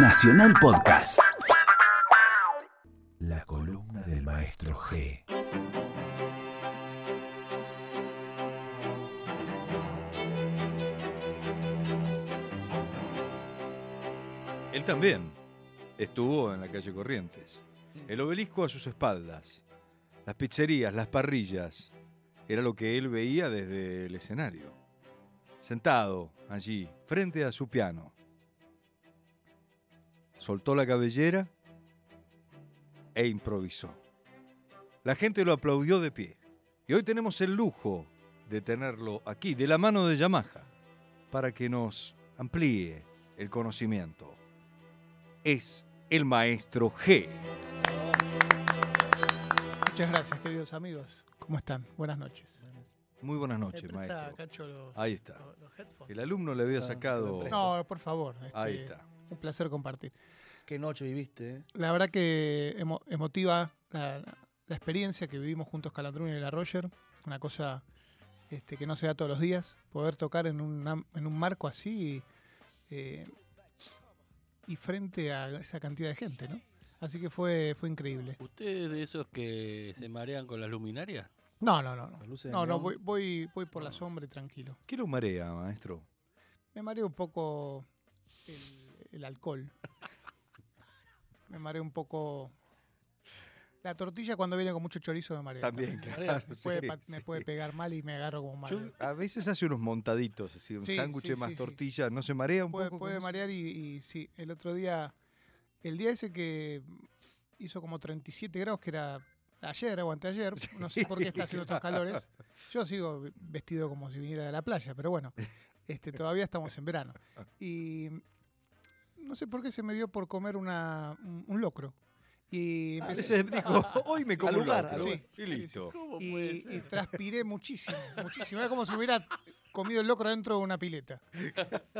Nacional Podcast. La columna del maestro G. Él también estuvo en la calle Corrientes. El obelisco a sus espaldas, las pizzerías, las parrillas, era lo que él veía desde el escenario. Sentado allí, frente a su piano. Soltó la cabellera e improvisó. La gente lo aplaudió de pie. Y hoy tenemos el lujo de tenerlo aquí, de la mano de Yamaha, para que nos amplíe el conocimiento. Es el maestro G. Muchas gracias, queridos amigos. ¿Cómo están? Buenas noches. Muy buenas ¿Me noches, maestro. Los- Ahí está. los- los? El alumno le había sacado... No, por favor. Ahí este, está. Un placer compartir. Qué noche viviste, ¿eh? La verdad que emo- emotiva la, la- la experiencia que vivimos juntos Calandrún y la Roger. Una cosa este, que no se da todos los días. Poder tocar en, una- en un marco así eh, y frente a esa cantidad de gente, ¿no? Así que fue, fue increíble. ¿Usted es de esos que se marean con las luminarias? No, no, no. No, no, no, voy, voy, voy por la sombra y tranquilo. ¿Qué lo marea, maestro? Me mareo un poco el, el alcohol. Me mareo un poco. La tortilla cuando viene con mucho chorizo me marea. También, claro. Me puede, sí, pa- me sí. puede pegar mal y me agarro como mal. a veces hace unos montaditos, así, un Sí, sándwich más tortilla. ¿No se marea un Puede, poco? puede marear y, y sí, el otro día, el día ese que hizo como 37 grados, que era ayer o anteayer, no sé por qué está haciendo estos calores. Yo sigo vestido como si viniera de la playa, pero bueno, este, todavía estamos en verano. Y no sé por qué se me dio por comer una, un, un locro. Y A empecé- veces dijo, hoy me como lugar, locro". al lugar. Sí, listo. ¿Cómo y, y transpiré muchísimo, muchísimo. Era como si hubiera comido el locro dentro de una pileta.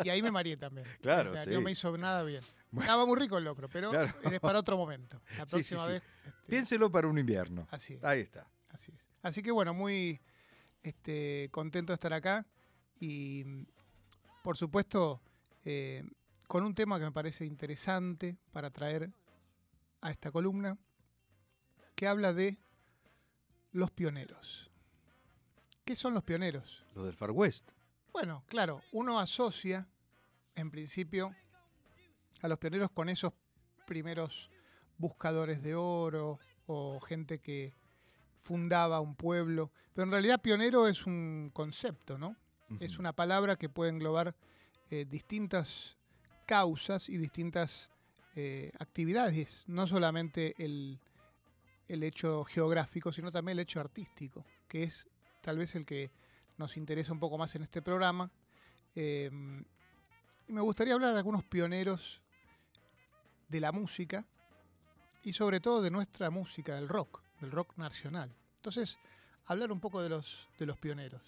Y ahí me mareé también. Claro, O sea, sí. No me hizo nada bien. Bueno. Estaba muy rico el locro, pero Claro. es para otro momento. La Sí, sí, próxima sí. vez. este, Piénselo para un invierno. Así es, Ahí está. así es. Así que bueno, muy este, contento de estar acá. Y por supuesto, eh, con un tema que me parece interesante para traer a esta columna, que habla de los pioneros. ¿Qué son los pioneros? Los del Far West. Bueno, claro, uno asocia, en principio, a los pioneros con esos primeros buscadores de oro o gente que fundaba un pueblo. Pero en realidad pionero es un concepto, ¿no? Es una palabra que puede englobar eh, distintas causas y distintas eh, actividades, no solamente el, el hecho geográfico, sino también el hecho artístico, que es tal vez el que nos interesa un poco más en este programa. Eh, y me gustaría hablar de algunos pioneros de la música y sobre todo de nuestra música, del rock, del rock nacional. Entonces, hablar un poco de los, de los pioneros.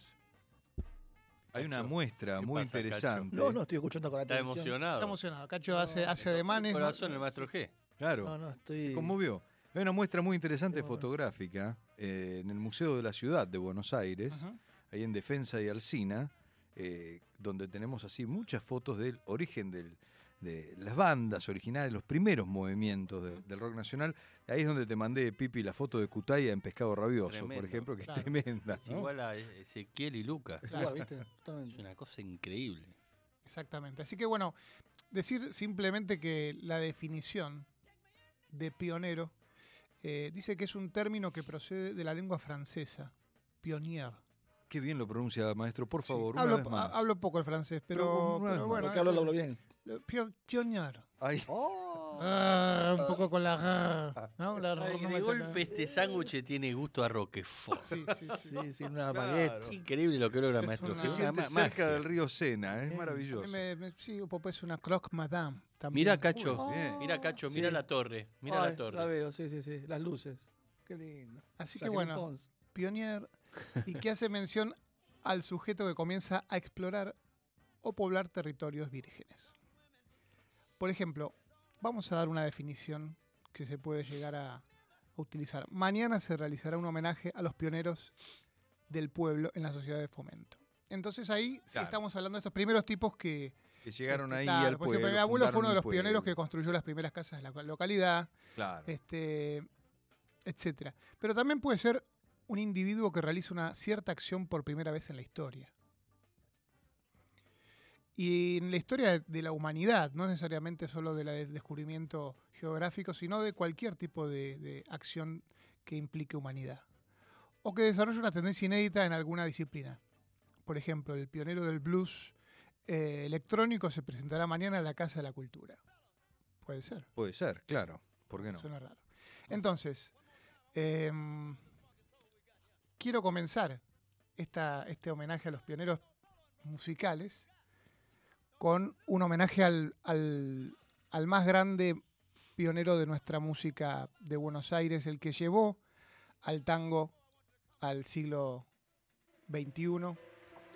Hay una muestra ¿qué muy pasa, Cacho? interesante. No, no, estoy escuchando con Está atención. emocionado. Está emocionado. Cacho hace, hace ademanes. ¿no? Corazón, el maestro G. Claro. No, no, estoy... Se conmovió. Hay una muestra muy interesante fotográfica eh, en el Museo de la Ciudad de Buenos Aires, ahí en Defensa y Alsina, eh, donde tenemos así muchas fotos del origen del- de las bandas originales, los primeros movimientos de- del rock nacional. Ahí es donde te mandé, Pipi, la foto de Cutaya en Pescado Rabioso, por ejemplo, que Claro. es tremenda. Igual a Ezequiel y Lucas. Es Claro. igual, ¿viste? Es una cosa increíble. Exactamente. Así que bueno, decir simplemente que la definición de pionero eh, dice que es un término que procede de la lengua francesa, pionier. Qué bien lo pronuncia, maestro, por Sí, favor, una hablo, vez más. hablo poco el francés, Pero pero, pero bueno. Porque hablo, eh, lo hablo bien. Pio- Pionier. Ay, ¡Oh! Ah, un poco con la ¿no? La Ay, no de golpe sale. este sándwich tiene gusto a Roquefort. Sí, sí, sí. Sí, sí, una Claro. baguette. Es increíble lo que logra Es maestro una- se Ah, siente cerca magia. del río Sena, es Eh, maravilloso. Me- me- sí, poco es una croque madame. También. Mira, Cacho. Bien. Mira, Cacho, Sí. mira la torre. Mira Ay, la torre. La veo, sí, sí, sí. Las luces. Qué lindo. Así que bueno, Pons. Pionier y que hace mención al sujeto que comienza a explorar o poblar territorios vírgenes. Por ejemplo, vamos a dar una definición que se puede llegar a, a utilizar. Mañana se realizará un homenaje a los pioneros del pueblo en la sociedad de fomento. Entonces ahí sí estamos hablando de estos primeros tipos que, Que llegaron Este, ahí claro, al pueblo. mi abuelo fue uno de los pioneros que construyó las primeras casas de la localidad, Claro. este, etcétera. Pero también puede ser un individuo que realiza una cierta acción por primera vez en la historia. Y en la historia de- la humanidad, no necesariamente solo del descubrimiento geográfico, sino de cualquier tipo de, de acción que implique humanidad. O que desarrolle una tendencia inédita en alguna disciplina. Por ejemplo, el pionero del blues eh, electrónico se presentará mañana en la Casa de la Cultura. Puede ser. Puede ser, claro. ¿Por qué no? Suena raro. Entonces, em, quiero comenzar esta, este homenaje a los pioneros musicales con un homenaje al, al- al más grande pionero de nuestra música de Buenos Aires, el que llevó al tango al siglo XXI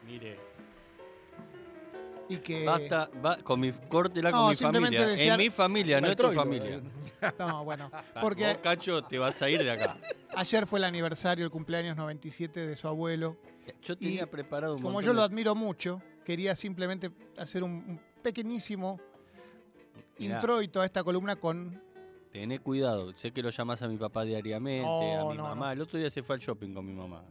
Mire, y que... basta, va, con mi, córtela No, con mi familia. desear- En mi familia, no es tu familia. eh. No, bueno, porque vos, Cacho, te vas a ir de acá. ayer fue el aniversario, el cumpleaños 97 de su abuelo. Yo tenía preparado un Como montón yo lo admiro mucho, quería simplemente hacer un, un pequeñísimo Mirá, introito a esta columna con... Tené cuidado. Sé que lo llamas a mi papá diariamente, a mi no, mamá. no. El otro día se fue al shopping con mi mamá.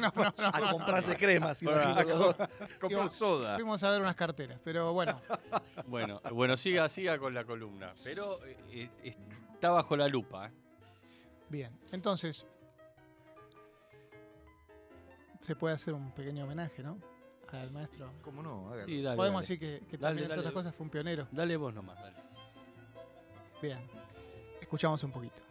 No, no, no, A no. comprarse cremas. Compró Digo, soda. Fuimos a ver unas carteras, pero bueno, Bueno, bueno, siga, siga con la columna. Pero eh, eh, está bajo la lupa. ¿eh? bien. Entonces, se puede hacer un pequeño homenaje, ¿no? Al maestro. ¿Cómo no? Hágalo. Sí, dale. Podemos dale. decir que, que Dale, también, entre otras cosas, fue un pionero. Dale vos nomás, dale. Bien. Escuchamos un poquito.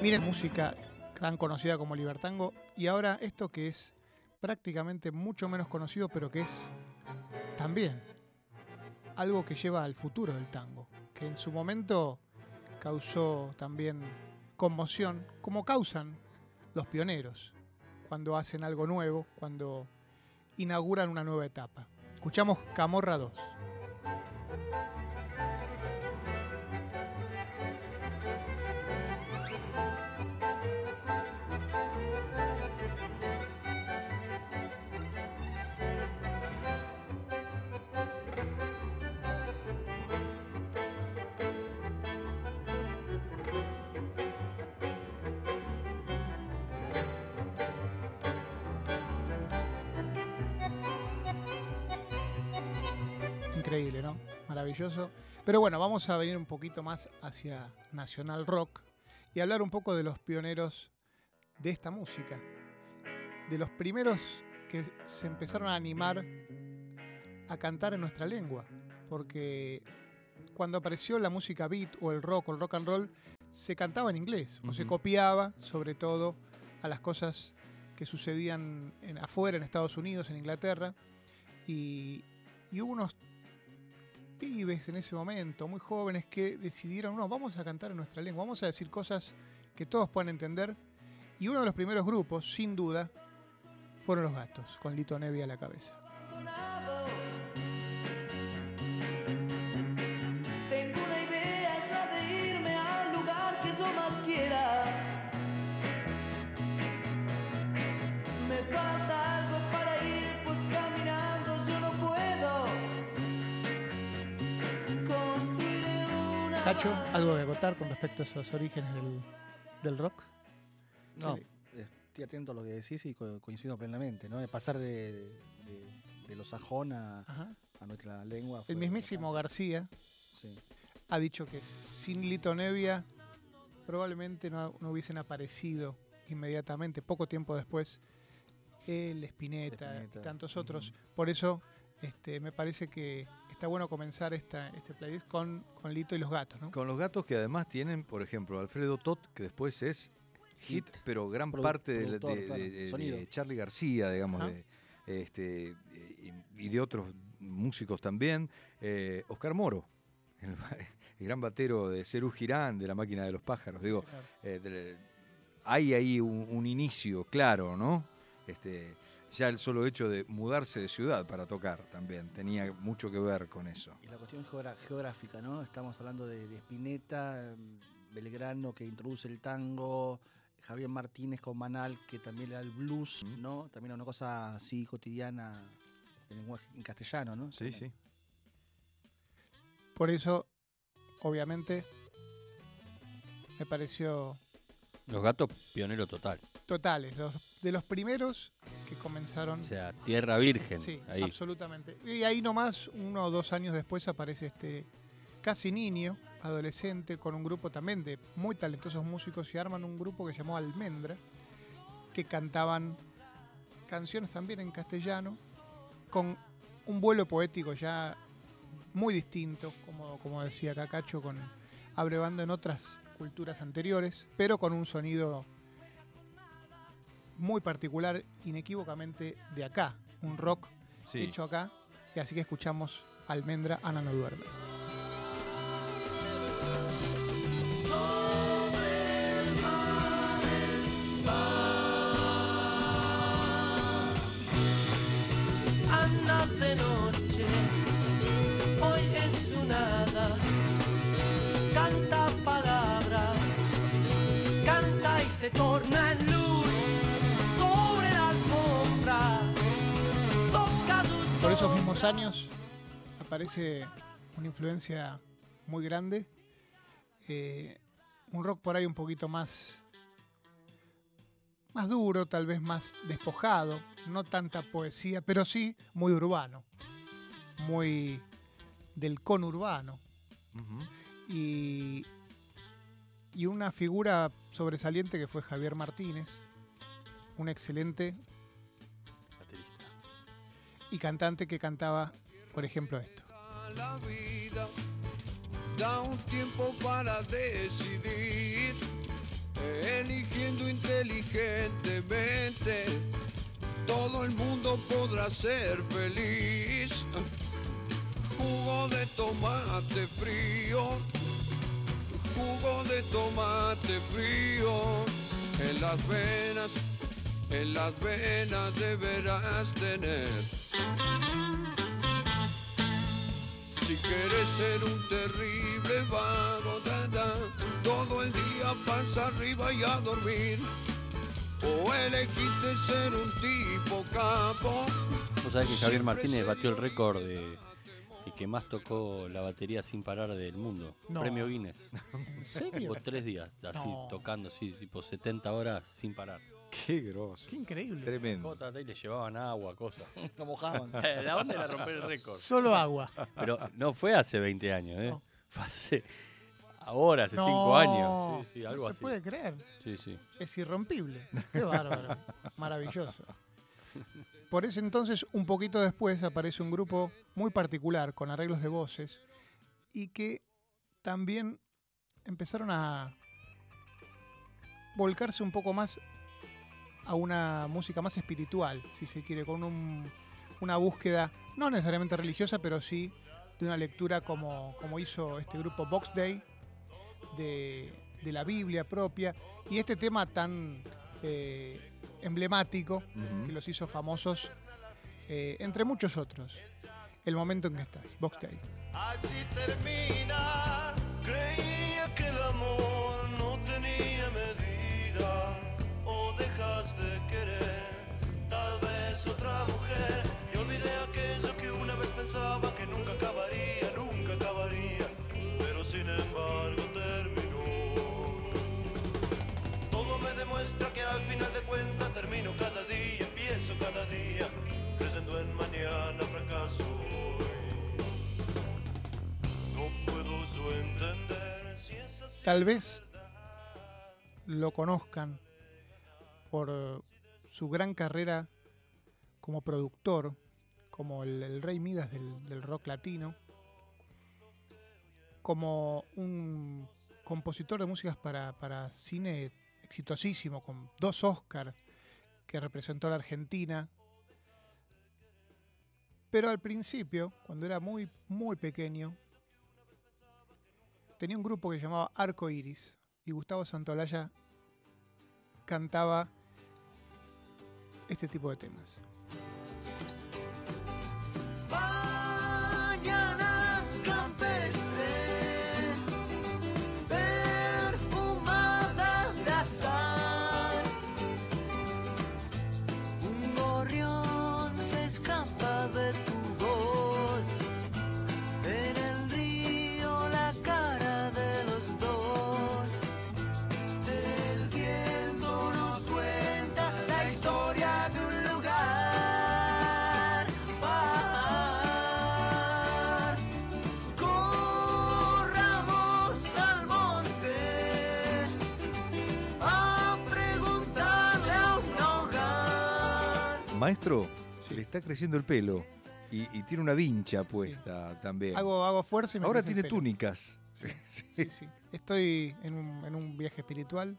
Miren música tan conocida como Libertango y ahora esto que es prácticamente mucho menos conocido pero que es también algo que lleva al futuro del tango, que en su momento causó también conmoción, como causan los pioneros cuando hacen algo nuevo, cuando inauguran una nueva etapa. Escuchamos Camorra 2. Increíble, ¿no? Maravilloso. Pero bueno, vamos a venir un poquito más hacia Nacional Rock y hablar un poco de los pioneros de esta música. De los primeros que se empezaron a animar a cantar en nuestra lengua. Porque cuando apareció la música beat o el rock o el rock and roll, se cantaba en inglés o se copiaba sobre todo a las cosas que sucedían en- afuera, en Estados Unidos, en Inglaterra. Y, y hubo unos en ese momento, muy jóvenes, que decidieron, no, vamos a cantar en nuestra lengua, vamos a decir cosas que todos puedan entender. Y uno de los primeros grupos, sin duda, fueron los gatos, con Lito Nevi a la cabeza. ¿Algo que acotar con respecto a esos orígenes del, del rock? No, estoy atento a lo que decís y co- coincido plenamente, ¿no? De pasar de, de- de lo sajón a, nuestra lengua. El mismísimo. García Sí. ha dicho que sin Lito Nevia probablemente no, no hubiesen aparecido inmediatamente, poco tiempo después, él, Spinetta, Spinetta, y tantos otros. Por eso este, me parece que está bueno comenzar esta, este playlist con, con Lito y los gatos, ¿no? Con los gatos que además tienen, por ejemplo, Alfredo Tot, que después es hit, Hit. pero gran Produ- parte de, de- claro, de- de- sonido. de Charlie García, digamos, Ajá. de, este, y, y de otros músicos también. Eh, Oscar Moro, el, el gran batero de Cerú Girán, de la máquina de los pájaros. Digo, Sí, claro. eh, hay ahí un, un inicio claro, ¿no? Este, Ya el solo hecho de mudarse de ciudad para tocar también tenía mucho que ver con eso. Y la cuestión geográfica, ¿no? Estamos hablando de, de Spinetta, mm, Belgrano que introduce el tango, Javier Martínez con Manal que también le da el blues. ¿no? También una cosa así cotidiana en lenguaje en castellano, ¿no? Sí, sí. Por eso, obviamente, me pareció Los gatos, pionero total. totales, los, de los primeros que comenzaron. O sea, tierra virgen. Sí, ahí. absolutamente. Y ahí nomás, uno o dos años después, aparece este casi niño, adolescente, con un grupo también de muy talentosos músicos y arman un grupo que se llamó Almendra, que cantaban canciones también en castellano, con un vuelo poético ya muy distinto, como, como decía Cacacho, con abrevando en otras culturas anteriores, pero con un sonido muy particular, inequívocamente de acá, un rock Sí. hecho acá, y así que escuchamos Almendra, Ana no duerme. Se torna en luz sobre la alfombra, toca sus Por esos mismos años aparece una influencia muy grande, eh, un rock por ahí un poquito más, más duro, tal vez más despojado, no tanta poesía, pero sí muy urbano, muy del conurbano. Y, y una figura sobresaliente que fue Javier Martínez, un excelente Baterista. y cantante que cantaba, por ejemplo, esto. la vida da un tiempo para decidir, eligiendo inteligentemente, todo el mundo podrá ser feliz. Jugo de tomate frío, jugo de tomate frío, en las venas, en las venas deberás tener. Si quieres ser un terrible vago, da, da, todo el día pasa arriba y a dormir. O elegiste ser un tipo capo. Vos sabés que Javier Martínez batió el récord de, de que más tocó la batería sin parar del mundo. No. Premio Guinness. ¿En serio? Tuvo tres días así No. tocando, así, tipo 70 horas sin parar. Qué grosso. Qué increíble. Tremendo. Jota, y le llevaban agua, cosas. Lo mojaban. la onda era romper el récord. Solo agua. Pero no fue hace 20 años, ¿eh? No. Fue hace. Ahora, hace 5 No, años. Sí, sí, algo no así. se puede creer. Sí, sí. Es irrompible. Qué bárbaro. Maravilloso. Por ese entonces, un poquito después, aparece un grupo muy particular con arreglos de voces y que también empezaron a volcarse un poco más a una música más espiritual, si se quiere, con un- una búsqueda no necesariamente religiosa, pero sí de una lectura como, como hizo este grupo Box Day, de, de la Biblia propia, y este tema tan eh, emblemático que los hizo famosos, eh, entre muchos otros. El momento en que estás, Box Day. Así termina. Creía que el amor Tal vez lo conozcan por eh, su gran carrera como productor, como el, rey Midas del, del rock latino, como un compositor de músicas para, para cine exitosísimo, con dos Oscars que representó a la Argentina. Pero al principio, cuando era muy, muy pequeño, tenía un grupo que se llamaba Arco Iris y Gustavo Santolaya cantaba este tipo de temas. Maestro, Sí. le está creciendo el pelo y, y tiene una vincha puesta también. Hago, hago fuerza y me Ahora tiene pelo. túnicas. Sí, sí, sí. Estoy en un, en un viaje espiritual.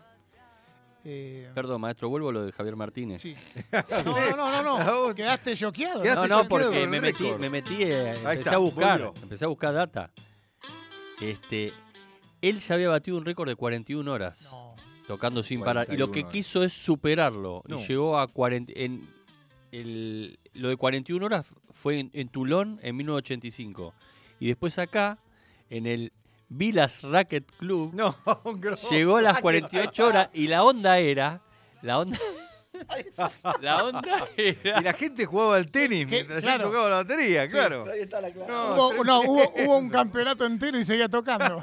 Eh, Perdón, maestro, vuelvo a lo de Javier Martínez. sí. No, no, no, no, Quedaste choqueado. No, no, porque me metí, me metí, eh, empecé está, a buscar, volvió. empecé a buscar data. Este, él ya había batido un récord de 41 horas No. tocando sin parar y lo que 41 horas. quiso es superarlo No. y llegó a 40 en el, lo de 41 horas fue en, en Toulon en 1985 y después acá en el Vilas Racket Club No, llegó a las 48 horas y la onda era la onda la onda era Y la gente jugaba al tenis ¿Qué? mientras Claro. yo tocaba la batería, claro. Ahí está la clave. No, Hubo, no, hubo, hubo un campeonato entero y seguía tocando.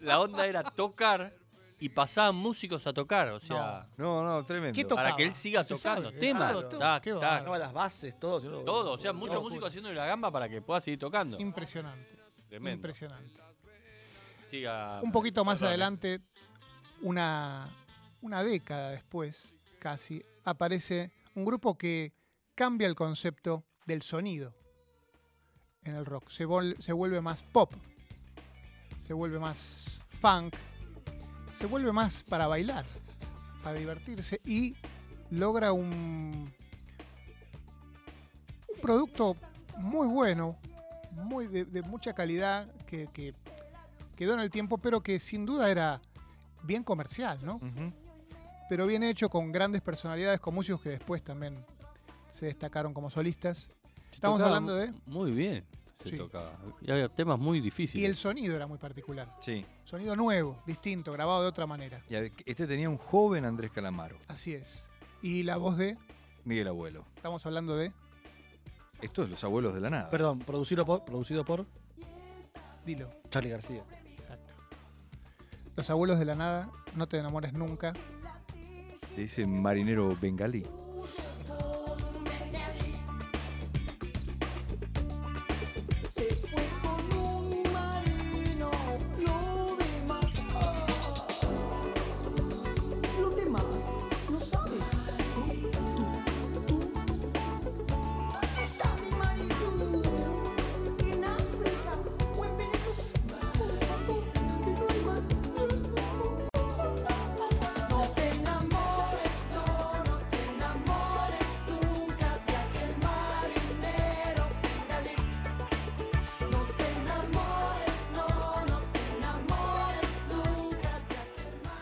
la onda era tocar y pasaban músicos a tocar, o sea, No, no, tremendo. ¿Qué tocaba? para que él siga tocando sabe. temas, Claro, todo. tac, tac. No, las bases, todo. todo, o sea, muchos músicos haciendo la gamba para que pueda seguir tocando. Impresionante. Tremendo. Impresionante. Siga, Un poquito más perdón, adelante, una, una década después, casi, aparece un grupo que cambia el concepto del sonido en el rock. Se, vol- se vuelve más pop, se vuelve más funk, se vuelve más para bailar, para divertirse y logra un, un producto muy bueno, muy de, de mucha calidad que, que quedó en el tiempo, pero que sin duda era bien comercial, ¿no? Pero bien hecho con grandes personalidades, con músicos que después también se destacaron como solistas. Estamos tocaba hablando de... Muy bien, se Sí. tocaba. Y había temas muy Y difíciles. el sonido era muy particular. Sí. Sonido nuevo, distinto, grabado de otra manera. Y este tenía un joven Andrés Calamaro, Así es. Y la voz de... Miguel Abuelo. Estamos hablando de... Esto es Los Abuelos de la Nada. Perdón, producido por, producido por Dilo. Charlie García. Exacto. Los abuelos de la nada, no te enamores nunca. Se dice marinero bengalí.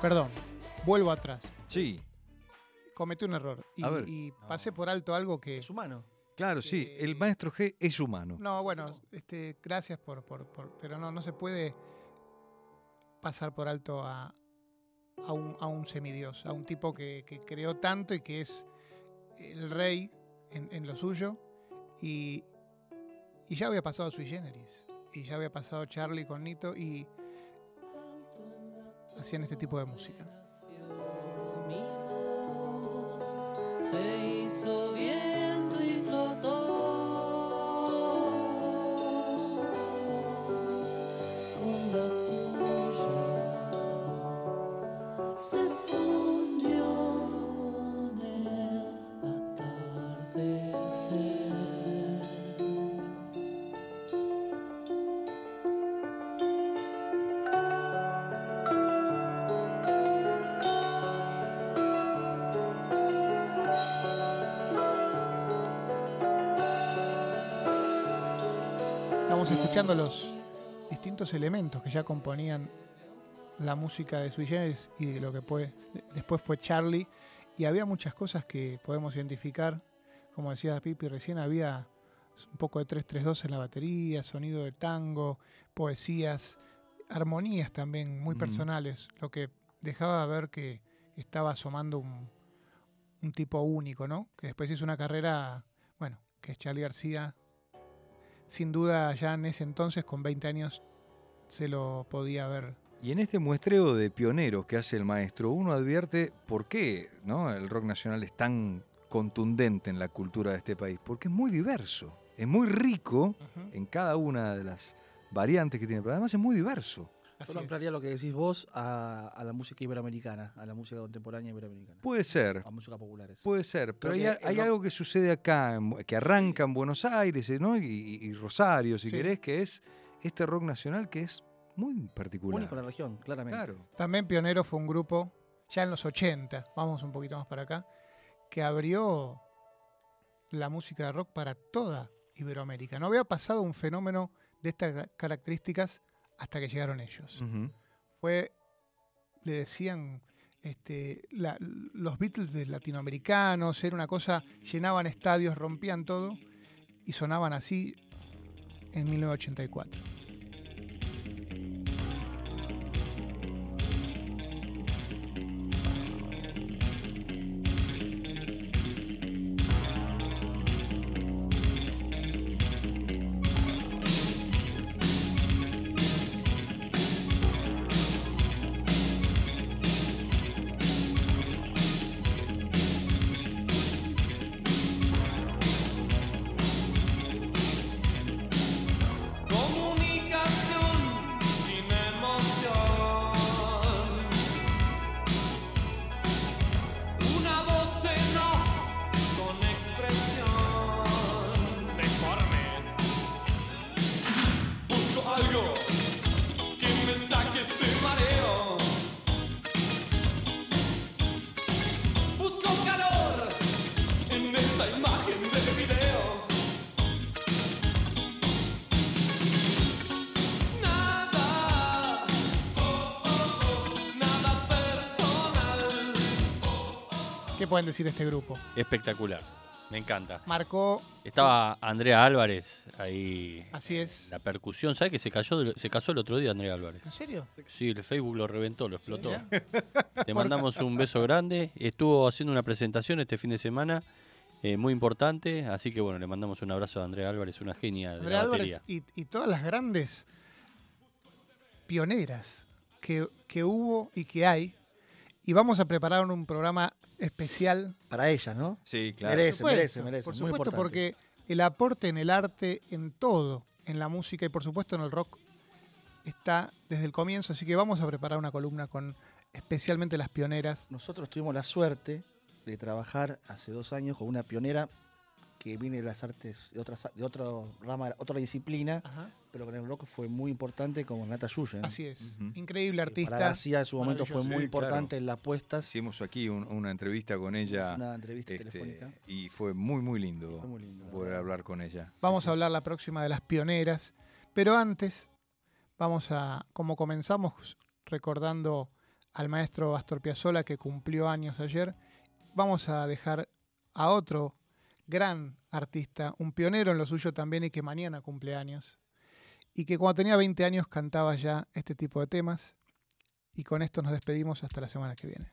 Perdón, vuelvo atrás. Sí, Cometí un error. Y, A ver. y pasé por alto algo que... Es humano. claro, sí. Eh, El maestro G es humano. No, bueno, este, gracias por, por, por- pero no, no se puede pasar por alto a, a un, a un semidios, a un tipo que, que creó tanto y que es el rey en, en lo suyo. Y, y ya había pasado Sui Generis, y ya había pasado Charlie con Nito, y hacían este tipo de música. Escuchando los distintos elementos que ya componían la música de Sui Generis y de lo que fue, después fue Charlie. Y había muchas cosas que podemos identificar. Como decía Pipi recién, había un poco de 332 en la batería, sonido de tango, poesías, armonías también muy personales, lo que dejaba ver que estaba asomando un, un tipo único, ¿no? Que después hizo una carrera, bueno, que es Charlie García, sin duda ya en ese entonces, con 20 años, se lo podía ver. Y en este muestreo de pioneros que hace el maestro, uno advierte por qué ¿no? el rock nacional es tan contundente en la cultura de este país. Porque es muy diverso, es muy rico en cada una de las variantes que tiene, pero además es muy diverso. Así Yo ampliaría lo que decís vos a, a la música iberoamericana, a la música contemporánea iberoamericana. Puede ser, A música populares. puede ser, pero hay, que a- el hay rock- algo que sucede acá, que arranca en Buenos Aires. ¿no? y, y- y Rosario, si Sí. querés, que es este rock nacional que es muy particular. Único en la región, claramente. Claro. También Pionero fue un grupo, ya en los 80, vamos un poquito más para acá, que abrió la música de rock para toda Iberoamérica. No había pasado un fenómeno de estas ca- características hasta que llegaron ellos. Fue, le decían, este, la- los Beatles de latinoamericanos, era una cosa, llenaban estadios, rompían todo y sonaban así en 1984. ¿Qué pueden decir de este grupo? Espectacular. Me encanta. Marcó, Estaba Andrea Álvarez ahí. así es. La percusión, ¿sabes que se cayó se casó el otro día Andrea Álvarez? ¿En serio? Sí, el Facebook lo reventó, lo explotó. Mirá. Te mandamos un beso grande. Estuvo haciendo una presentación este fin de semana eh, muy importante, así que bueno, le mandamos un abrazo a Andrea Álvarez, una genia de Andrea la Álvarez batería. y, y todas las grandes pioneras que, que hubo y que hay. Y vamos a preparar un programa especial. Para ellas, ¿no? Sí, claro. Merece, merece, merece. Por muy supuesto, importante. porque el aporte en el arte, en todo, en la música y por supuesto en el rock, está desde el comienzo. Así que vamos a preparar una columna con especialmente las pioneras. Nosotros tuvimos la suerte de trabajar hace dos años con una pionera que viene de las artes de otras de otro rama, otra disciplina, pero con el rock fue muy importante como Nata Yuyen. Así es. Increíble Para artista. García en su momento fue muy Sí, importante claro. en las puestas. Hicimos aquí un- una entrevista con ella Una entrevista este, telefónica. y fue muy, muy lindo, Fue muy lindo, la poder verdad. hablar con ella. Vamos a hablar la próxima de las pioneras. Pero antes, vamos a, como comenzamos recordando al maestro Astor Piazzolla que cumplió años ayer, vamos a dejar a otro gran artista, un pionero en lo suyo también y que mañana cumple años. Y que cuando tenía 20 años cantaba ya este tipo de temas. Y con esto nos despedimos hasta la semana que viene.